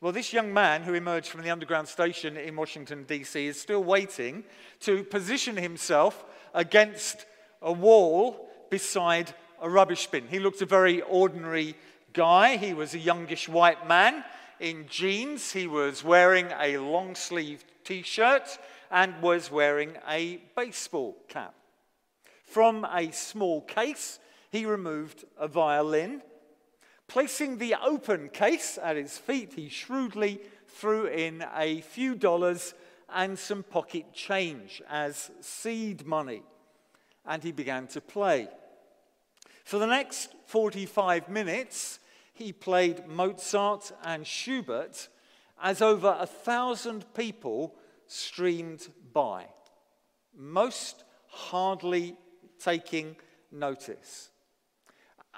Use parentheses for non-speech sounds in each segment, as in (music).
Well, this young man who emerged from the underground station in Washington, D.C., is still waiting to position himself against a wall beside a rubbish bin. He looked a very ordinary guy. He was a youngish white man in jeans. He was wearing a long sleeved t shirt and was wearing a baseball cap. From a small case, he removed a violin Placing the open case at his feet, he shrewdly threw in a few dollars and some pocket change as seed money, and he began to play. For the next 45 minutes, he played Mozart and Schubert as over a thousand people streamed by, most hardly taking notice.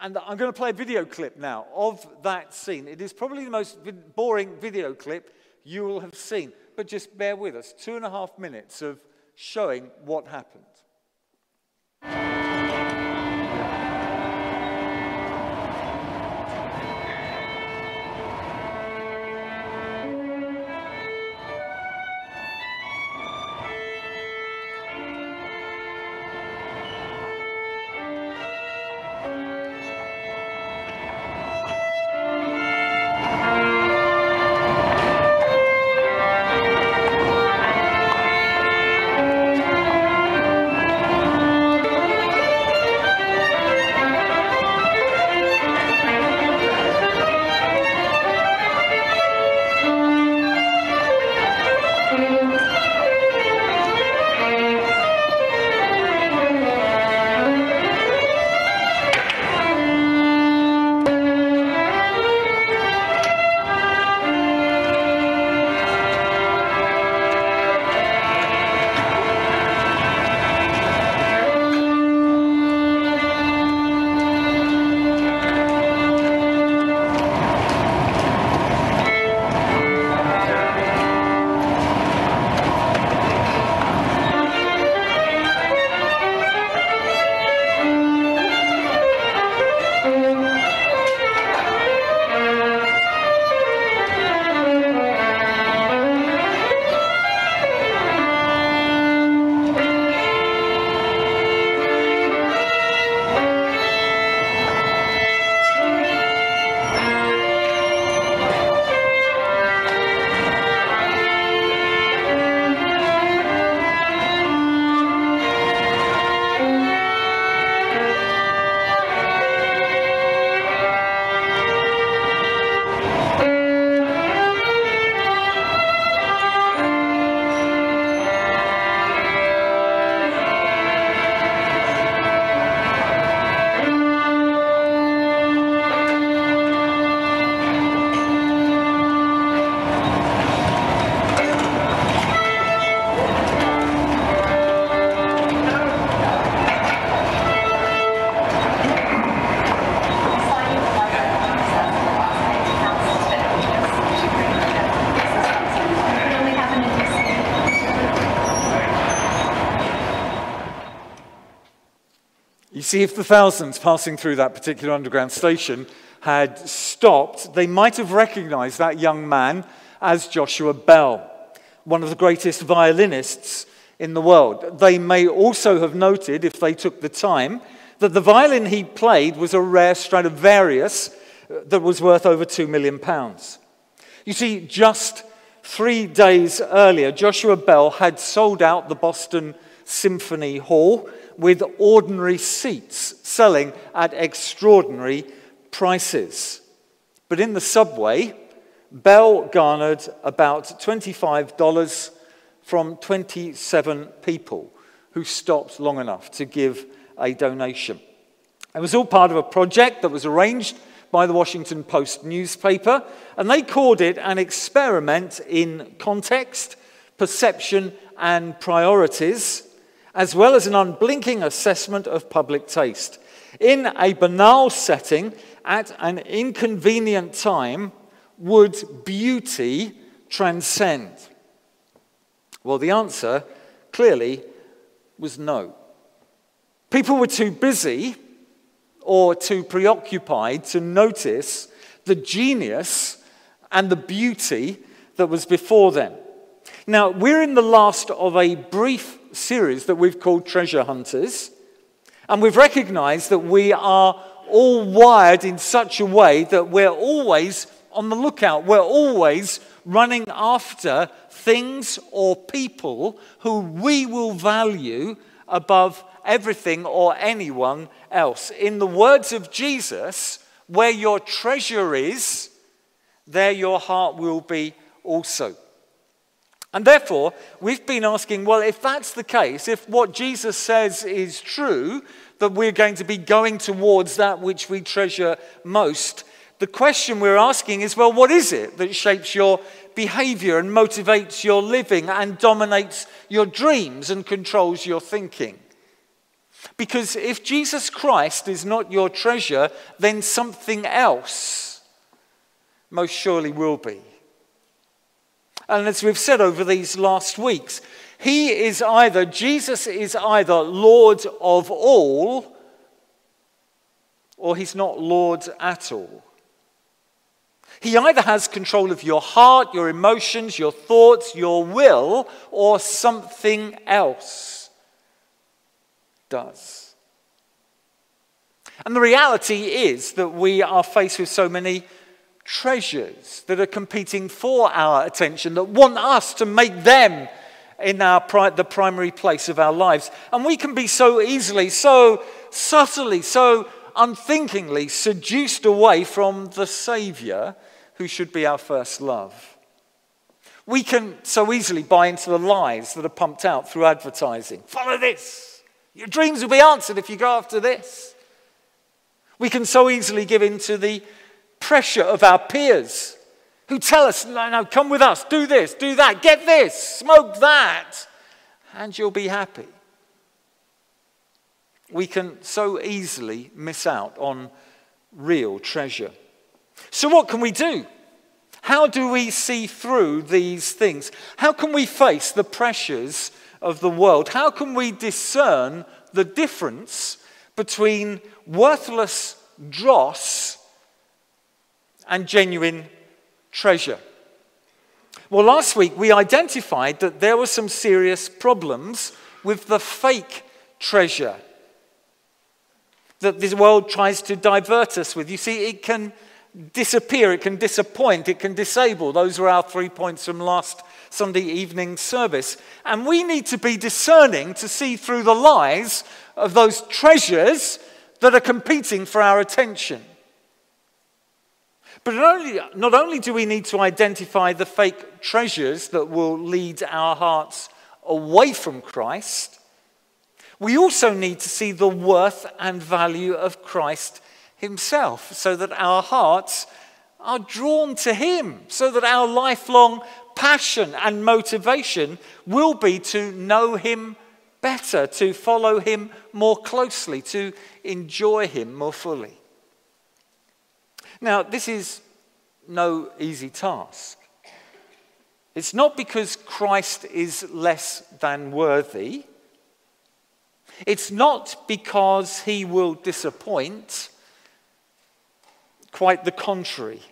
And I'm going to play a video clip now of that scene. It is probably the most boring video clip you will have seen. But just bear with us. Two and a half minutes of showing what happened. See, if the thousands passing through that particular underground station had stopped, they might have recognized that young man as Joshua Bell, one of the greatest violinists in the world. They may also have noted, if they took the time, that the violin he played was a rare Stradivarius that was worth over two million pounds. You see, just three days earlier, Joshua Bell had sold out the Boston Symphony Hall with ordinary seats selling at extraordinary prices. But in the subway, Bell garnered about $25 from 27 people who stopped long enough to give a donation. It was all part of a project that was arranged by the Washington Post newspaper, and they called it an experiment in context, perception, and priorities as well as an unblinking assessment of public taste. In a banal setting, at an inconvenient time, would beauty transcend? Well, the answer clearly was no. People were too busy or too preoccupied to notice the genius and the beauty that was before them. Now, we're in the last of a brief series that we've called Treasure Hunters, and we've recognized that we are all wired in such a way that we're always on the lookout. We're always running after things or people who we will value above everything or anyone else. In the words of Jesus, where your treasure is, there your heart will be also. And therefore, we've been asking well, if that's the case, if what Jesus says is true, that we're going to be going towards that which we treasure most, the question we're asking is well, what is it that shapes your behavior and motivates your living and dominates your dreams and controls your thinking? Because if Jesus Christ is not your treasure, then something else most surely will be. And as we've said over these last weeks, he is either, Jesus is either Lord of all, or he's not Lord at all. He either has control of your heart, your emotions, your thoughts, your will, or something else does. And the reality is that we are faced with so many treasures that are competing for our attention, that want us to make them in our pri- the primary place of our lives. And we can be so easily, so subtly, so unthinkingly seduced away from the Savior who should be our first love. We can so easily buy into the lies that are pumped out through advertising. Follow this. Your dreams will be answered if you go after this. We can so easily give in to the pressure of our peers who tell us, come with us, do this, do that, get this, smoke that, and you'll be happy. We can so easily miss out on real treasure. So, what can we do? How do we see through these things? How can we face the pressures of the world? How can we discern the difference between worthless dross and genuine treasure? Well, last week we identified that there were some serious problems with the fake treasure that this world tries to divert us with. You see, it can disappear, it can disappoint, it can disable. Those were our three points from last Sunday evening service. And we need to be discerning to see through the lies of those treasures that are competing for our attention. But not only, not only do we need to identify the fake treasures that will lead our hearts away from Christ, we also need to see the worth and value of Christ Himself so that our hearts are drawn to Him, so that our lifelong passion and motivation will be to know Him better, to follow Him more closely, to enjoy Him more fully. Now, this is no easy task. It's not because Christ is less than worthy. It's not because he will disappoint quite the contrary.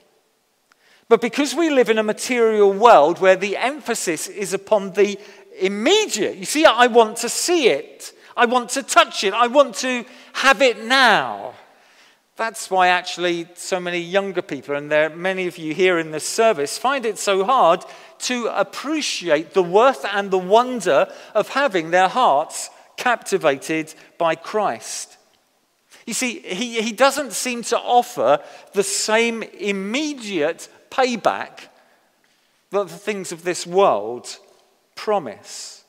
But because we live in a material world where the emphasis is upon the immediate, you see, I want to see it, I want to touch it, I want to have it now. That's why actually so many younger people, and there are many of you here in this service, find it so hard to appreciate the worth and the wonder of having their hearts captivated by Christ. You see, he, he doesn't seem to offer the same immediate payback that the things of this world promise.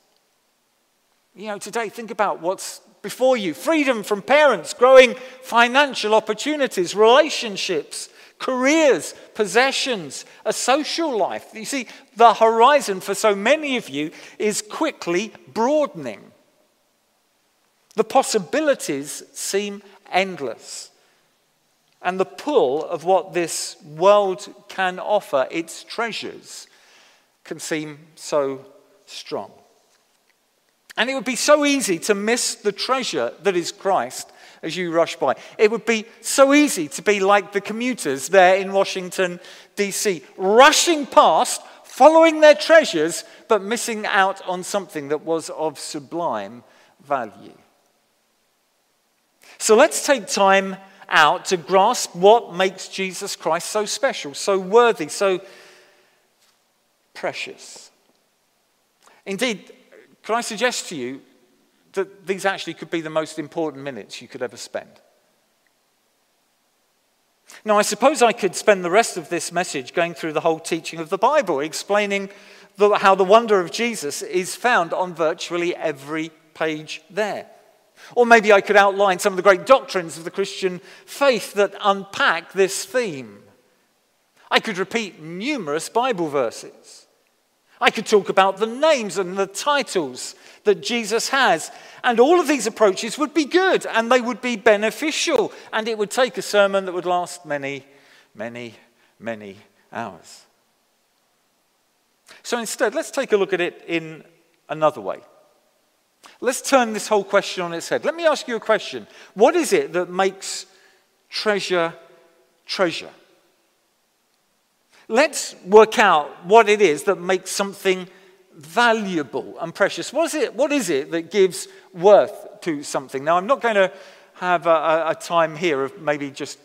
You know, today, think about what's before you freedom from parents, growing financial opportunities, relationships, careers, possessions, a social life. You see, the horizon for so many of you is quickly broadening. The possibilities seem endless. And the pull of what this world can offer, its treasures, can seem so strong. And it would be so easy to miss the treasure that is Christ as you rush by. It would be so easy to be like the commuters there in Washington, D.C., rushing past, following their treasures, but missing out on something that was of sublime value. So let's take time out to grasp what makes Jesus Christ so special, so worthy, so precious. Indeed, can I suggest to you that these actually could be the most important minutes you could ever spend? Now, I suppose I could spend the rest of this message going through the whole teaching of the Bible, explaining the, how the wonder of Jesus is found on virtually every page there. Or maybe I could outline some of the great doctrines of the Christian faith that unpack this theme. I could repeat numerous Bible verses. I could talk about the names and the titles that Jesus has. And all of these approaches would be good and they would be beneficial. And it would take a sermon that would last many, many, many hours. So instead, let's take a look at it in another way. Let's turn this whole question on its head. Let me ask you a question. What is it that makes treasure treasure? Let's work out what it is that makes something valuable and precious. What is it, what is it that gives worth to something? Now, I'm not going to have a, a time here of maybe just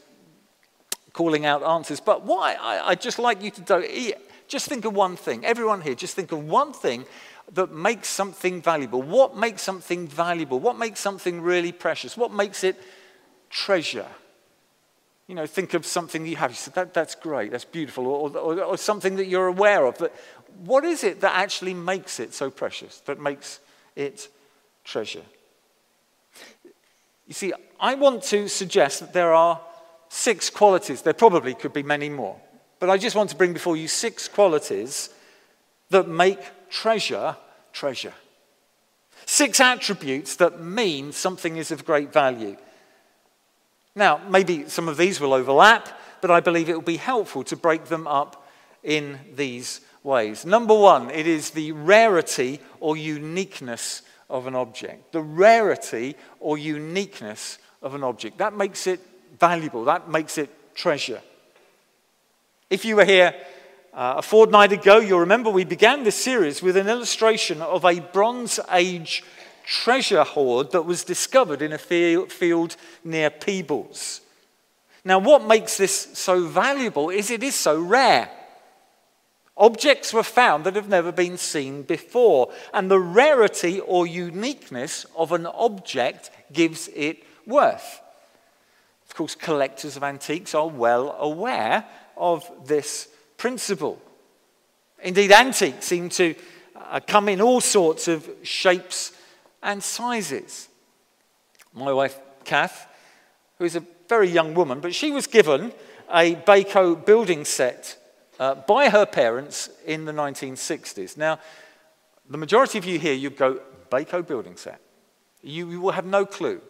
calling out answers, but what I, I just like you to do, just think of one thing. Everyone here, just think of one thing that makes something valuable. What makes something valuable? What makes something really precious? What makes it treasure? You know, think of something you have. You say, that, that's great, that's beautiful, or, or, or something that you're aware of. But what is it that actually makes it so precious, that makes it treasure? You see, I want to suggest that there are six qualities. There probably could be many more. But I just want to bring before you six qualities that make treasure treasure. Six attributes that mean something is of great value. Now, maybe some of these will overlap, but I believe it will be helpful to break them up in these ways. Number one, it is the rarity or uniqueness of an object. The rarity or uniqueness of an object. That makes it valuable, that makes it treasure. If you were here uh, a fortnight ago, you'll remember we began this series with an illustration of a Bronze Age treasure hoard that was discovered in a field near Peebles. Now, what makes this so valuable is it is so rare. Objects were found that have never been seen before, and the rarity or uniqueness of an object gives it worth. Of course, collectors of antiques are well aware of this principle. Indeed, antiques seem to uh, come in all sorts of shapes and sizes. My wife, Kath, who is a very young woman, but she was given a Bayko building set uh, by her parents in the 1960s. Now, the majority of you here, you'd go, Bayko building set. You, you will have no clue.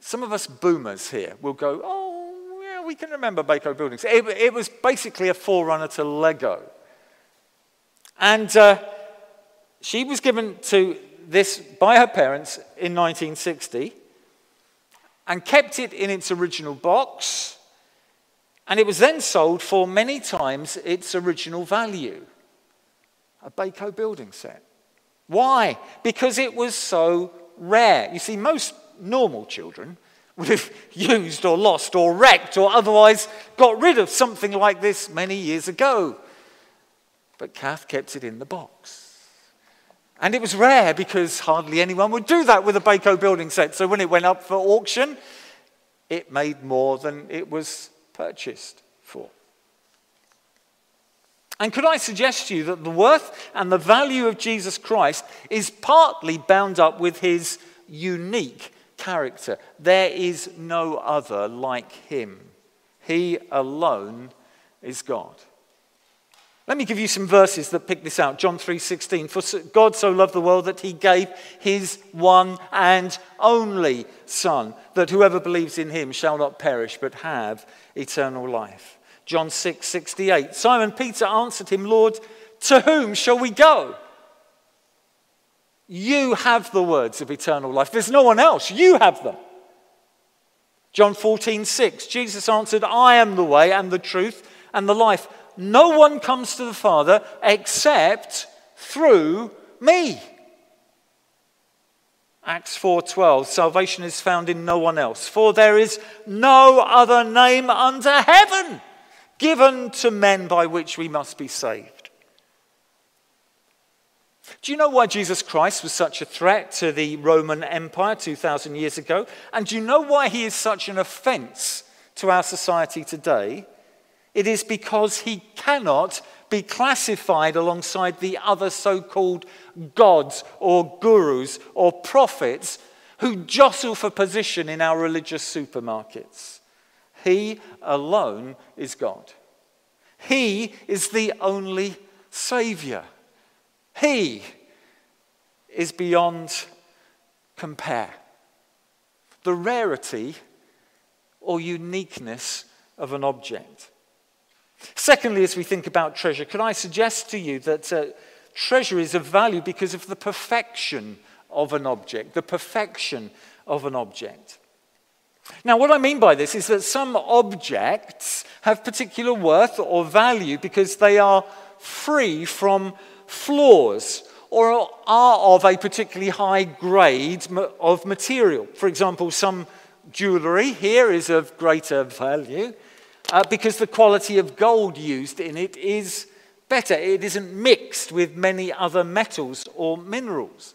Some of us boomers here will go, oh, yeah, we can remember Bayko buildings. It, it was basically a forerunner to Lego. And uh, she was given to this by her parents in 1960 and kept it in its original box. And it was then sold for many times its original value a Bayko building set. Why? Because it was so rare. You see, most normal children would have (laughs) used or lost or wrecked or otherwise got rid of something like this many years ago. But Kath kept it in the box. And it was rare because hardly anyone would do that with a Bayko building set. So when it went up for auction, it made more than it was purchased for. And could I suggest to you that the worth and the value of Jesus Christ is partly bound up with his unique character. There is no other like him. He alone is God. Let me give you some verses that pick this out. John 3:16 For God so loved the world that he gave his one and only son that whoever believes in him shall not perish but have eternal life. John 6:68 Simon Peter answered him, Lord, to whom shall we go? You have the words of eternal life. There's no one else. You have them. John 14:6 Jesus answered, I am the way and the truth and the life. No one comes to the Father except through me. Acts 4:12 Salvation is found in no one else for there is no other name under heaven given to men by which we must be saved. Do you know why Jesus Christ was such a threat to the Roman Empire 2000 years ago? And do you know why he is such an offense to our society today? It is because he cannot be classified alongside the other so called gods or gurus or prophets who jostle for position in our religious supermarkets. He alone is God. He is the only Savior. He is beyond compare. The rarity or uniqueness of an object. Secondly, as we think about treasure, could I suggest to you that uh, treasure is of value because of the perfection of an object, the perfection of an object. Now, what I mean by this is that some objects have particular worth or value because they are free from flaws or are of a particularly high grade of material. For example, some jewellery here is of greater value uh, because the quality of gold used in it is better. It isn't mixed with many other metals or minerals.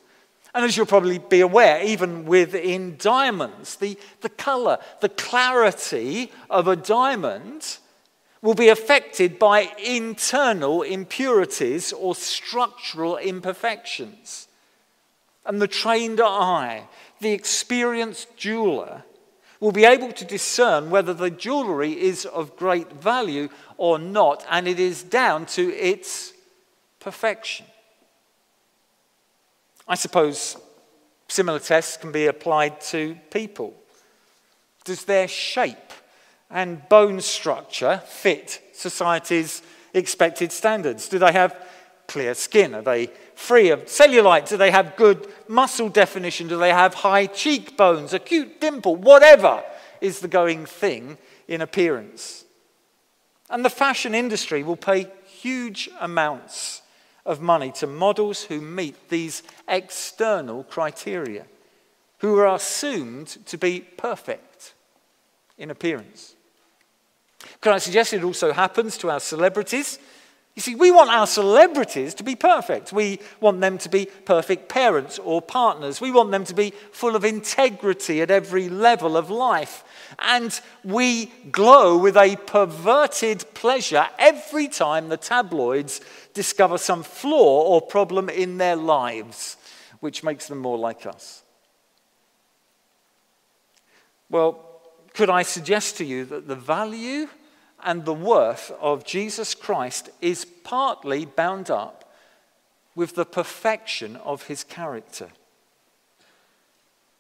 And as you'll probably be aware, even within diamonds, the, the color, the clarity of a diamond will be affected by internal impurities or structural imperfections. And the trained eye, the experienced jeweler, will be able to discern whether the jewellery is of great value or not, and it is down to its perfection. I suppose similar tests can be applied to people. Does their shape and bone structure fit society's expected standards? Do they have clear skin? Are they free of cellulite? Do they have good muscle definition? Do they have high cheekbones, a cute dimple? Whatever is the going thing in appearance. And the fashion industry will pay huge amounts of money to models who meet these external criteria, who are assumed to be perfect in appearance. Can I suggest it also happens to our celebrities? You see, we want our celebrities to be perfect. We want them to be perfect parents or partners. We want them to be full of integrity at every level of life. And we glow with a perverted pleasure every time the tabloids discover some flaw or problem in their lives, which makes them more like us. Well, could I suggest to you that the value and the worth of Jesus Christ is partly bound up with the perfection of his character.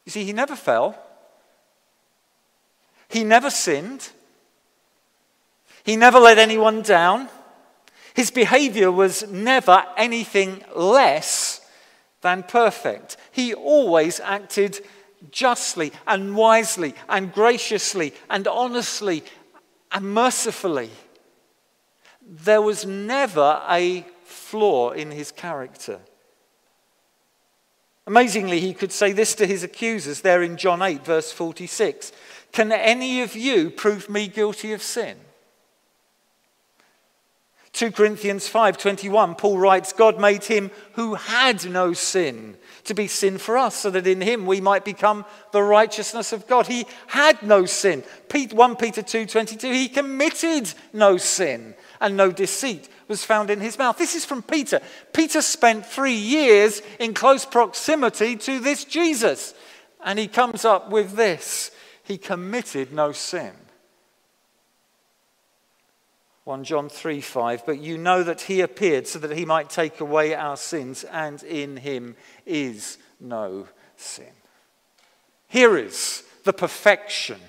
You see, he never fell, he never sinned, he never let anyone down. His behavior was never anything less than perfect. He always acted justly and wisely and graciously and honestly and mercifully. There was never a flaw in his character. Amazingly, he could say this to his accusers there in John 8, verse 46 Can any of you prove me guilty of sin? 2 Corinthians 5:21 Paul writes God made him who had no sin to be sin for us so that in him we might become the righteousness of God. He had no sin. 1 Peter 2:22 he committed no sin and no deceit was found in his mouth. This is from Peter. Peter spent 3 years in close proximity to this Jesus and he comes up with this. He committed no sin. 1 John 3 5, but you know that he appeared so that he might take away our sins, and in him is no sin. Here is the perfection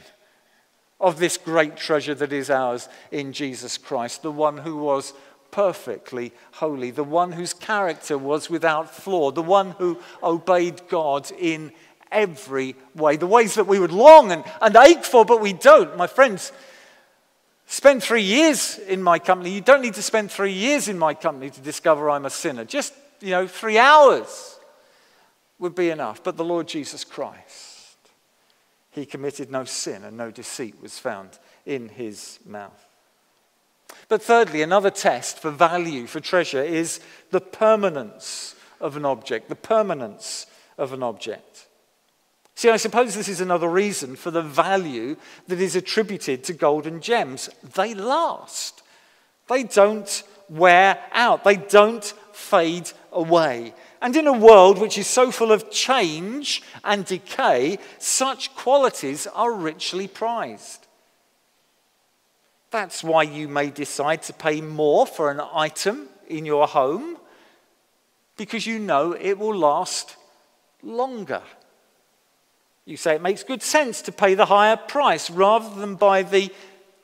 of this great treasure that is ours in Jesus Christ, the one who was perfectly holy, the one whose character was without flaw, the one who obeyed God in every way. The ways that we would long and, and ache for, but we don't. My friends, spend three years in my company. You don't need to spend three years in my company to discover I'm a sinner. Just, you know, three hours would be enough. But the Lord Jesus Christ, he committed no sin and no deceit was found in his mouth. But thirdly, another test for value, for treasure, is the permanence of an object. The permanence of an object. See, I suppose this is another reason for the value that is attributed to gold and gems. They last, they don't wear out, they don't fade away. And in a world which is so full of change and decay, such qualities are richly prized. That's why you may decide to pay more for an item in your home because you know it will last longer. You say it makes good sense to pay the higher price rather than buy the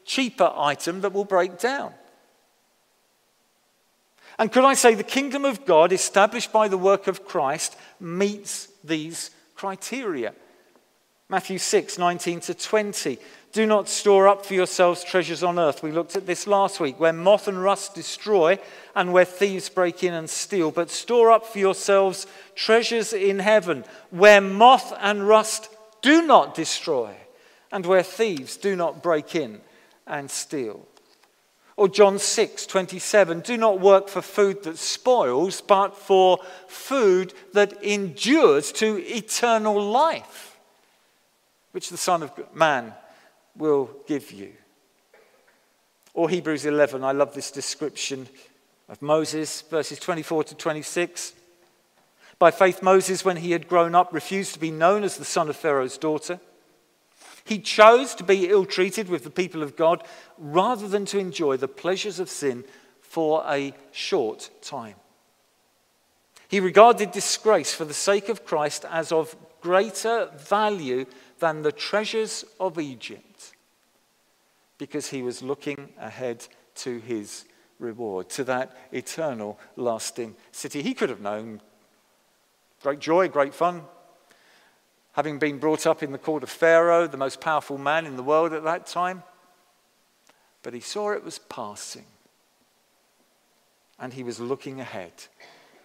cheaper item that will break down. And could I say the kingdom of God established by the work of Christ meets these criteria? Matthew 6, 19 to 20. Do not store up for yourselves treasures on earth. We looked at this last week, where moth and rust destroy and where thieves break in and steal. But store up for yourselves treasures in heaven, where moth and rust do not destroy and where thieves do not break in and steal. Or John 6, 27, do not work for food that spoils, but for food that endures to eternal life, which the Son of Man will give you. Or Hebrews 11, I love this description of Moses, verses 24 to 26. By faith, Moses, when he had grown up, refused to be known as the son of Pharaoh's daughter. He chose to be ill treated with the people of God rather than to enjoy the pleasures of sin for a short time. He regarded disgrace for the sake of Christ as of greater value than the treasures of Egypt because he was looking ahead to his reward, to that eternal, lasting city. He could have known great joy, great fun. Having been brought up in the court of Pharaoh, the most powerful man in the world at that time, but he saw it was passing. And he was looking ahead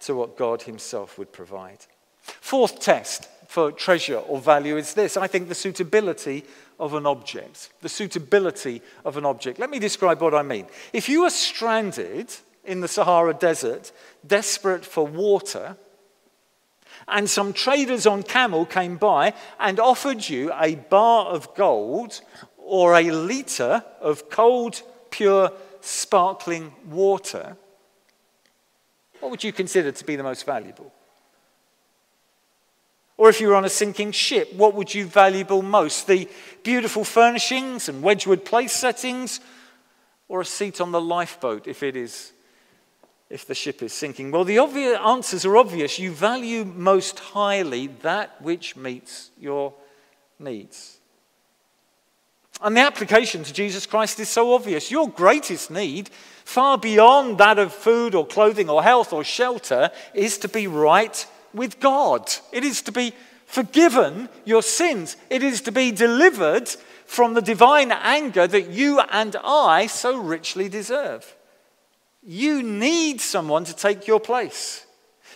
to what God himself would provide. Fourth test for treasure or value is this I think the suitability of an object. The suitability of an object. Let me describe what I mean. If you are stranded in the Sahara Desert, desperate for water, and some traders on camel came by and offered you a bar of gold or a litre of cold, pure, sparkling water, what would you consider to be the most valuable? Or if you were on a sinking ship, what would you valuable most? The beautiful furnishings and Wedgwood place settings, or a seat on the lifeboat if it is if the ship is sinking? Well, the obvious answers are obvious. You value most highly that which meets your needs. And the application to Jesus Christ is so obvious. Your greatest need, far beyond that of food or clothing or health or shelter, is to be right with God. It is to be forgiven your sins. It is to be delivered from the divine anger that you and I so richly deserve. You need someone to take your place.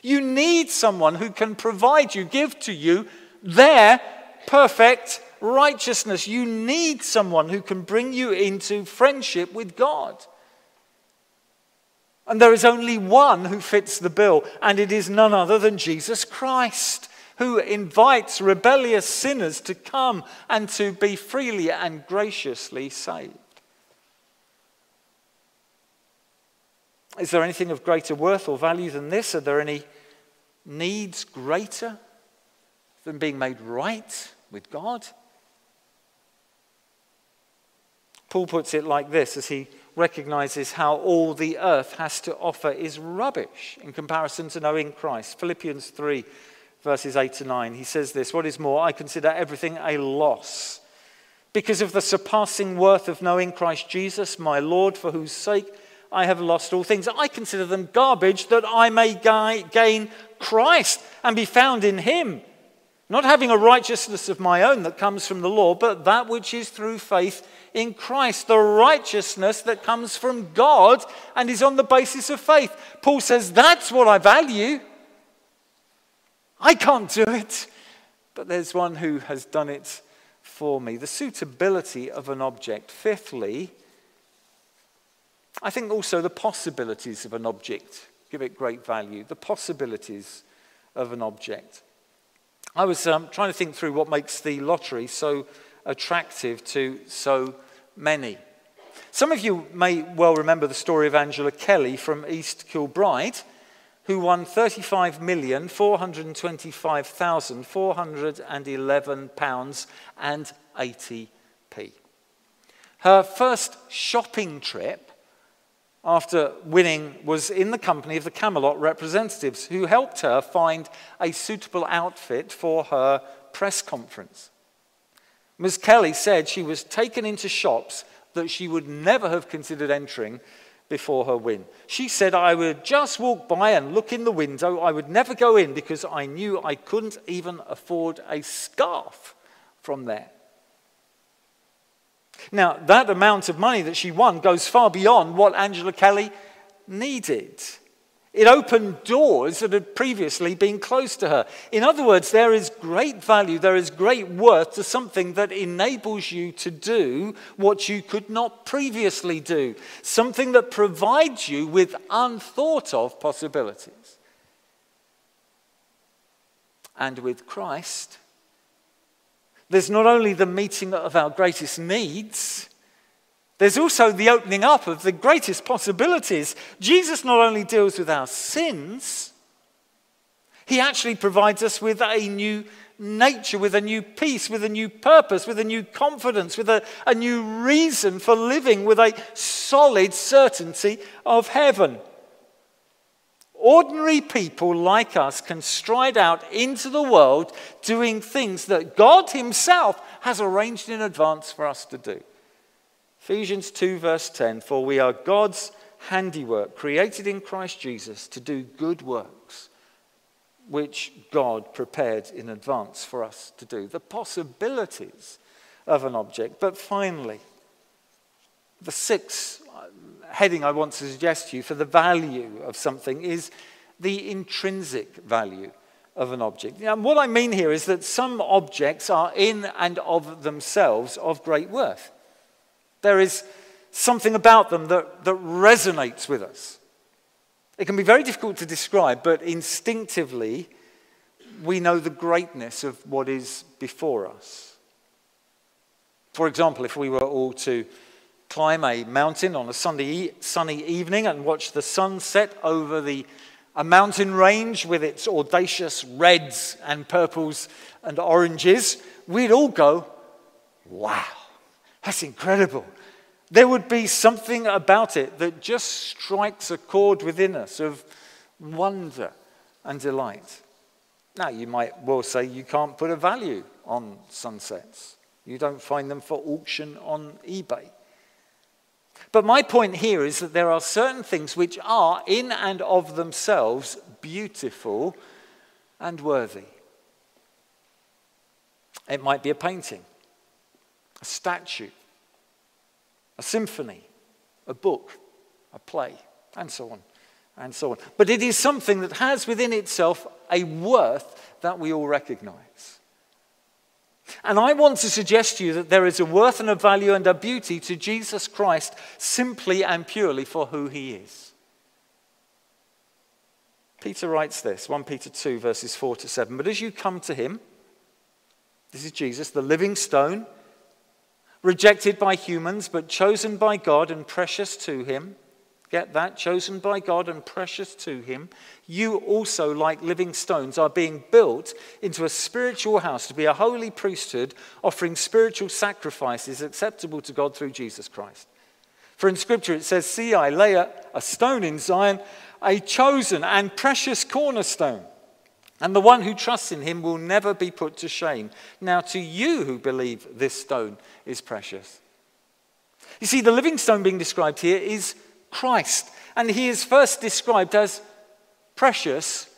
You need someone who can provide you, give to you their perfect righteousness. You need someone who can bring you into friendship with God. And there is only one who fits the bill, and it is none other than Jesus Christ, who invites rebellious sinners to come and to be freely and graciously saved. Is there anything of greater worth or value than this? Are there any needs greater than being made right with God? Paul puts it like this as he recognizes how all the earth has to offer is rubbish in comparison to knowing Christ. Philippians 3, verses 8 to 9. He says this What is more, I consider everything a loss because of the surpassing worth of knowing Christ Jesus, my Lord, for whose sake I have lost all things. I consider them garbage that I may gain Christ and be found in him Not having a righteousness of my own that comes from the law, but that which is through faith in Christ, the righteousness that comes from God and is on the basis of faith. Paul says, That's what I value. I can't do it, but there's one who has done it for me. The suitability of an object. Fifthly, I think also the possibilities of an object give it great value. The possibilities of an object. I was um, trying to think through what makes the lottery so attractive to so many. Some of you may well remember the story of Angela Kelly from East Kilbride, who won £35,425,411 and 80p. Her first shopping trip after winning was in the company of the Camelot representatives who helped her find a suitable outfit for her press conference. Ms. Kelly said she was taken into shops that she would never have considered entering before her win. She said, I would just walk by and look in the window. I would never go in because I knew I couldn't even afford a scarf from there. Now, that amount of money that she won goes far beyond what Angela Kelly needed. It opened doors that had previously been closed to her. In other words, there is great value, there is great worth to something that enables you to do what you could not previously do, something that provides you with unthought of possibilities. And with Christ, there's not only the meeting of our greatest needs, there's also the opening up of the greatest possibilities. Jesus not only deals with our sins, he actually provides us with a new nature, with a new peace, with a new purpose, with a new confidence, with a, a new reason for living, with a solid certainty of heaven. Ordinary people like us can stride out into the world doing things that God Himself has arranged in advance for us to do. Ephesians 2, verse 10 For we are God's handiwork, created in Christ Jesus to do good works, which God prepared in advance for us to do. The possibilities of an object. But finally, the sixth heading I want to suggest to you for the value of something is the intrinsic value of an object. Now, what I mean here is that some objects are in and of themselves of great worth. There is something about them that, that resonates with us. It can be very difficult to describe, but instinctively, we know the greatness of what is before us. For example, if we were all to climb a mountain on a Sunday, sunny evening and watch the sun set over the, a mountain range with its audacious reds and purples and oranges, we'd all go, wow, that's incredible. There would be something about it that just strikes a chord within us of wonder and delight. Now, you might well say you can't put a value on sunsets. You don't find them for auction on eBay. But my point here is that there are certain things which are, in and of themselves, beautiful and worthy. It might be a painting, a statue, a symphony, a book, a play, and so on, and so on. But it is something that has within itself a worth that we all recognize. And I want to suggest to you that there is a worth and a value and a beauty to Jesus Christ simply and purely for who he is. Peter writes this 1 Peter 2, verses 4 to 7. But as you come to him, this is Jesus, the living stone, rejected by humans, but chosen by God and precious to him. Get that? Chosen by God and precious to Him. You also, like living stones, are being built into a spiritual house to be a holy priesthood, offering spiritual sacrifices acceptable to God through Jesus Christ. For in Scripture it says, See, I lay a, a stone in Zion, a chosen and precious cornerstone. And the one who trusts in him will never be put to shame. Now, to you who believe this stone is precious. You see, the living stone being described here is Christ. And he is first described as precious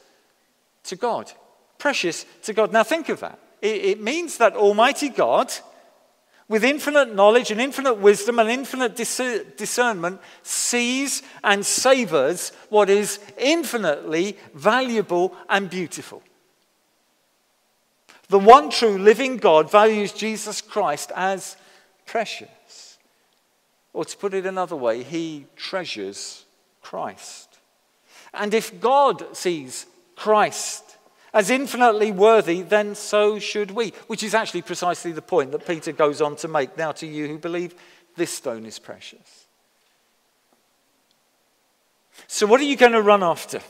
to God. precious to God. Now, think of that. It, it means that Almighty God, with infinite knowledge and infinite wisdom and infinite discernment, sees and savors what is infinitely valuable and beautiful. The one true living God values Jesus Christ as precious. Or to put it another way, he treasures Christ. And if God sees Christ as infinitely worthy, then so should we. Which is actually precisely the point that Peter goes on to make. Now, to you who believe, this stone is precious. So, what are you going to run after?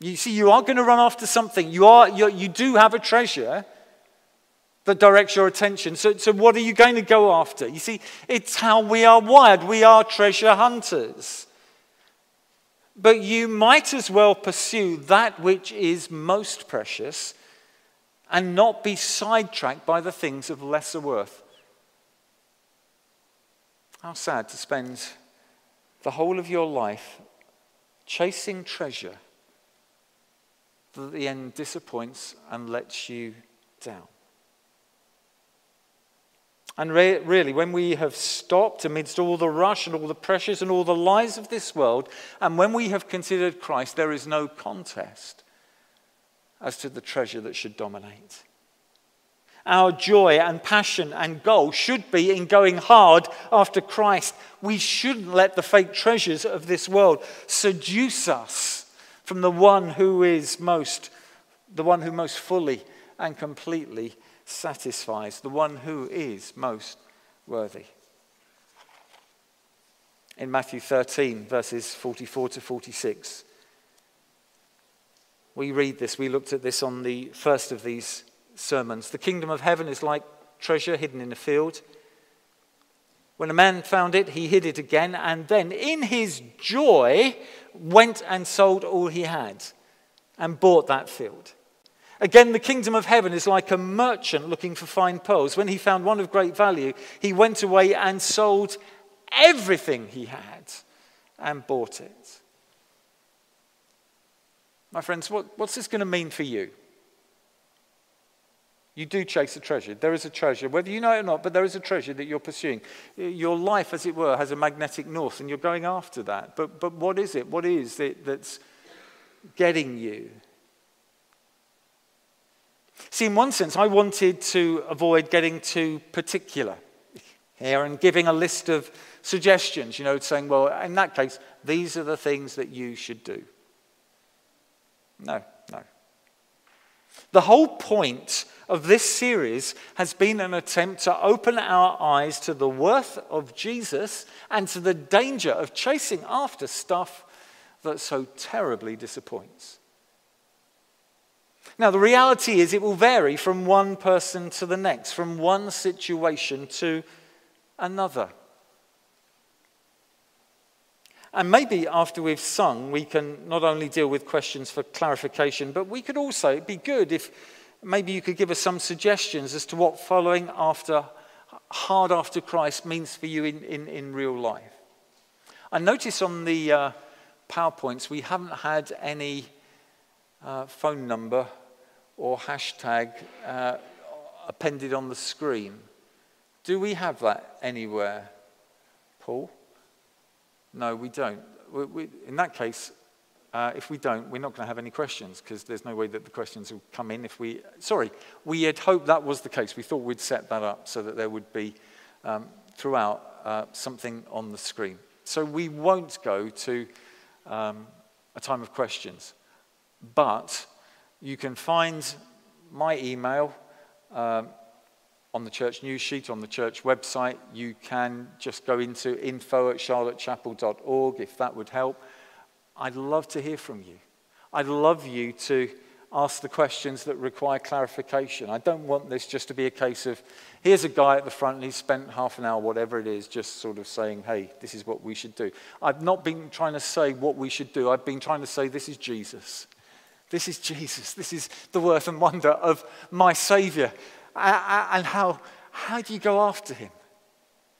You see, you are going to run after something. You, are, you do have a treasure that directs your attention. So, so, what are you going to go after? You see, it's how we are wired. We are treasure hunters. But you might as well pursue that which is most precious and not be sidetracked by the things of lesser worth. How sad to spend the whole of your life chasing treasure that at the end disappoints and lets you down. And re- really, when we have stopped amidst all the rush and all the pressures and all the lies of this world, and when we have considered Christ, there is no contest as to the treasure that should dominate. Our joy and passion and goal should be in going hard after Christ. We shouldn't let the fake treasures of this world seduce us from the one who is most, the one who most fully and completely satisfies, the one who is most worthy. In Matthew 13, verses 44 to 46, we read this. We looked at this on the first of these sermons. The kingdom of heaven is like treasure hidden in a field. When a man found it, he hid it again, and then, in his joy, went and sold all he had and bought that field. Again, the kingdom of heaven is like a merchant looking for fine pearls. When he found one of great value, he went away and sold everything he had and bought it. My friends, what, what's this going to mean for you? You do chase a treasure. There is a treasure, whether you know it or not, but there is a treasure that you're pursuing. Your life, as it were, has a magnetic north, and you're going after that. But, but what is it? What is it that's getting you? See, in one sense, I wanted to avoid getting too particular here and giving a list of suggestions, you know, saying, well, in that case, these are the things that you should do. No, no. The whole point of this series has been an attempt to open our eyes to the worth of Jesus and to the danger of chasing after stuff that so terribly disappoints. Now, the reality is it will vary from one person to the next, from one situation to another. And maybe after we've sung, we can not only deal with questions for clarification, but we could also, it'd be good if maybe you could give us some suggestions as to what following after, hard after Christ means for you in, in, in real life. I notice on the uh, PowerPoints we haven't had any uh, phone number or hashtag uh, appended on the screen. Do we have that anywhere, Paul? No, we don't. We, we, in that case, uh, if we don't, we're not going to have any questions because there's no way that the questions will come in if we. Sorry, we had hoped that was the case. We thought we'd set that up so that there would be um, throughout uh, something on the screen. So we won't go to um, a time of questions, but you can find my email um, on the church news sheet, on the church website. You can just go into info at charlottechapel.org if that would help. I'd love to hear from you. I'd love you to ask the questions that require clarification. I don't want this just to be a case of here's a guy at the front and he's spent half an hour, whatever it is, just sort of saying, hey, this is what we should do. I've not been trying to say what we should do, I've been trying to say this is Jesus. This is Jesus. This is the worth and wonder of my Savior. And how, how do you go after him?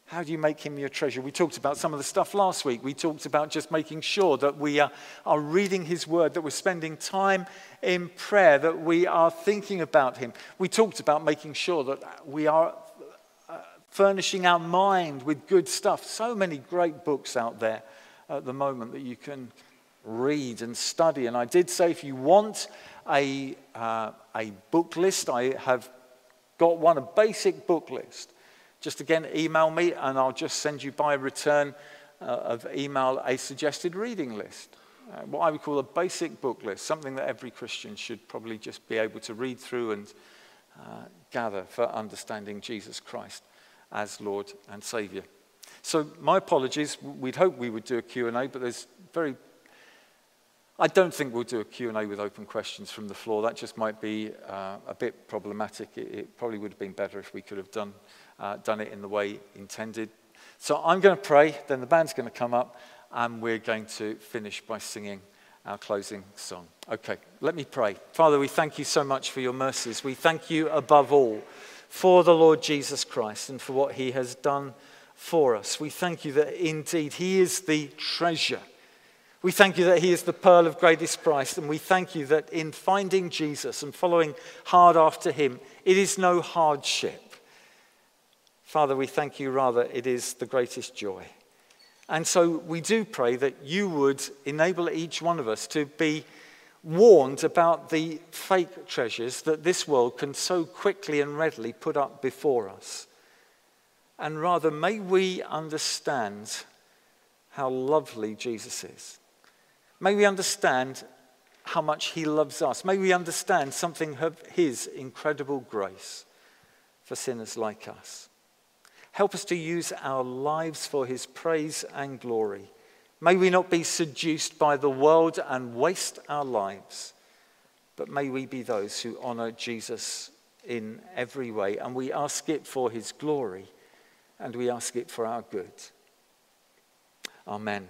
How do you make him your treasure? We talked about some of the stuff last week. We talked about just making sure that we are, are reading his word, that we're spending time in prayer, that we are thinking about him. We talked about making sure that we are uh, furnishing our mind with good stuff. So many great books out there at the moment that you can read and study. And I did say if you want a, uh, a book list, I have got one, a basic book list just again email me and I'll just send you by return uh, of email a suggested reading list. Uh, what I would call a basic book list, something that every Christian should probably just be able to read through and uh, gather for understanding Jesus Christ as Lord and Savior. So my apologies. We'd hope we would do a Q&A, but there's very I don't think we'll do a Q&A with open questions from the floor. That just might be uh, a bit problematic. It, it, probably would have been better if we could have done, uh, done it in the way intended. So I'm going to pray, then the band's going to come up, and we're going to finish by singing our closing song. Okay, let me pray. Father, we thank you so much for your mercies. We thank you above all for the Lord Jesus Christ and for what he has done for us. We thank you that indeed he is the treasure we thank you that He is the pearl of greatest price, and we thank you that in finding Jesus and following hard after Him, it is no hardship. Father, we thank you rather, it is the greatest joy. And so we do pray that you would enable each one of us to be warned about the fake treasures that this world can so quickly and readily put up before us. And rather, may we understand how lovely Jesus is. May we understand how much He loves us. May we understand something of His incredible grace for sinners like us. Help us to use our lives for His praise and glory. May we not be seduced by the world and waste our lives, but may we be those who honor Jesus in every way. And we ask it for His glory and we ask it for our good. Amen.